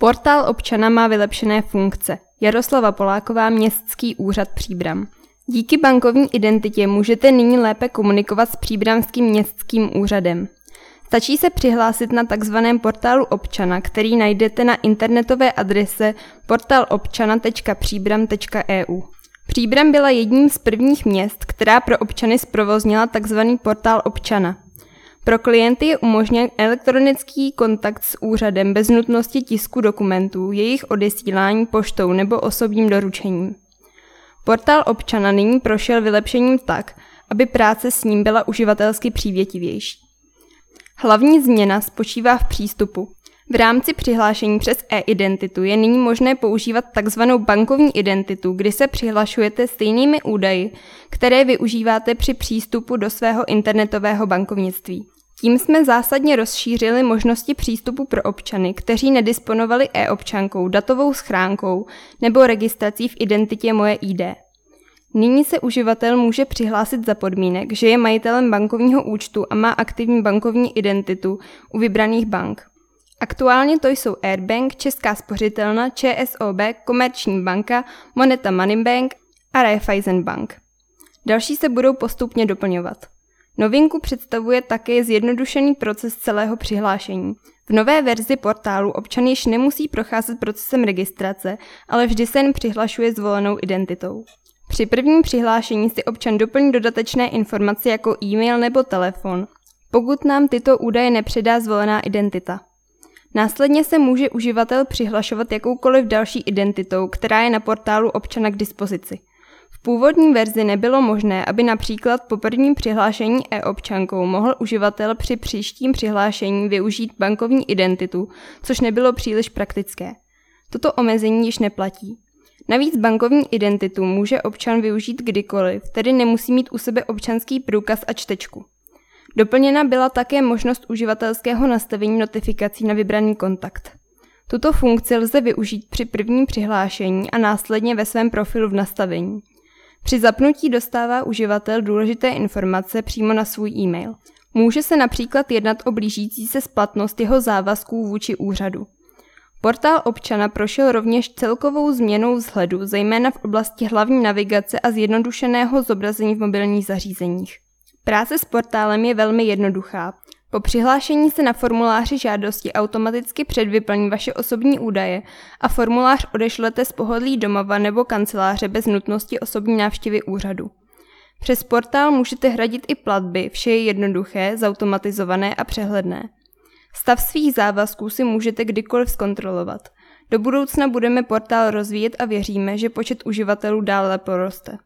Portál občana má vylepšené funkce. Jaroslava Poláková, Městský úřad Příbram. Díky bankovní identitě můžete nyní lépe komunikovat s Příbramským městským úřadem. Stačí se přihlásit na tzv. portálu občana, který najdete na internetové adrese portálobčana.příbram.eu. Příbram byla jedním z prvních měst, která pro občany zprovoznila tzv. portál občana. Pro klienty je umožněn elektronický kontakt s úřadem bez nutnosti tisku dokumentů, jejich odesílání poštou nebo osobním doručením. Portál občana nyní prošel vylepšením tak, aby práce s ním byla uživatelsky přívětivější. Hlavní změna spočívá v přístupu. V rámci přihlášení přes e-identitu je nyní možné používat tzv. bankovní identitu, kdy se přihlašujete stejnými údaji, které využíváte při přístupu do svého internetového bankovnictví. Tím jsme zásadně rozšířili možnosti přístupu pro občany, kteří nedisponovali e-občankou, datovou schránkou nebo registrací v identitě Moje ID. Nyní se uživatel může přihlásit za podmínek, že je majitelem bankovního účtu a má aktivní bankovní identitu u vybraných bank. Aktuálně to jsou Airbank, Česká spořitelna, ČSOB, Komerční banka, Moneta Moneybank a Raiffeisen Bank. Další se budou postupně doplňovat. Novinku představuje také zjednodušený proces celého přihlášení. V nové verzi portálu občan již nemusí procházet procesem registrace, ale vždy se jen přihlašuje zvolenou identitou. Při prvním přihlášení si občan doplní dodatečné informace jako e-mail nebo telefon, pokud nám tyto údaje nepředá zvolená identita. Následně se může uživatel přihlašovat jakoukoliv další identitou, která je na portálu občana k dispozici. V původní verzi nebylo možné, aby například po prvním přihlášení e-občankou mohl uživatel při příštím přihlášení využít bankovní identitu, což nebylo příliš praktické. Toto omezení již neplatí. Navíc bankovní identitu může občan využít kdykoliv, tedy nemusí mít u sebe občanský průkaz a čtečku. Doplněna byla také možnost uživatelského nastavení notifikací na vybraný kontakt. Tuto funkci lze využít při prvním přihlášení a následně ve svém profilu v nastavení. Při zapnutí dostává uživatel důležité informace přímo na svůj e-mail. Může se například jednat o blížící se splatnost jeho závazků vůči úřadu. Portál občana prošel rovněž celkovou změnou vzhledu, zejména v oblasti hlavní navigace a zjednodušeného zobrazení v mobilních zařízeních. Práce s portálem je velmi jednoduchá. Po přihlášení se na formuláři žádosti automaticky předvyplní vaše osobní údaje a formulář odešlete z pohodlí domova nebo kanceláře bez nutnosti osobní návštěvy úřadu. Přes portál můžete hradit i platby, vše je jednoduché, zautomatizované a přehledné. Stav svých závazků si můžete kdykoliv zkontrolovat. Do budoucna budeme portál rozvíjet a věříme, že počet uživatelů dále poroste.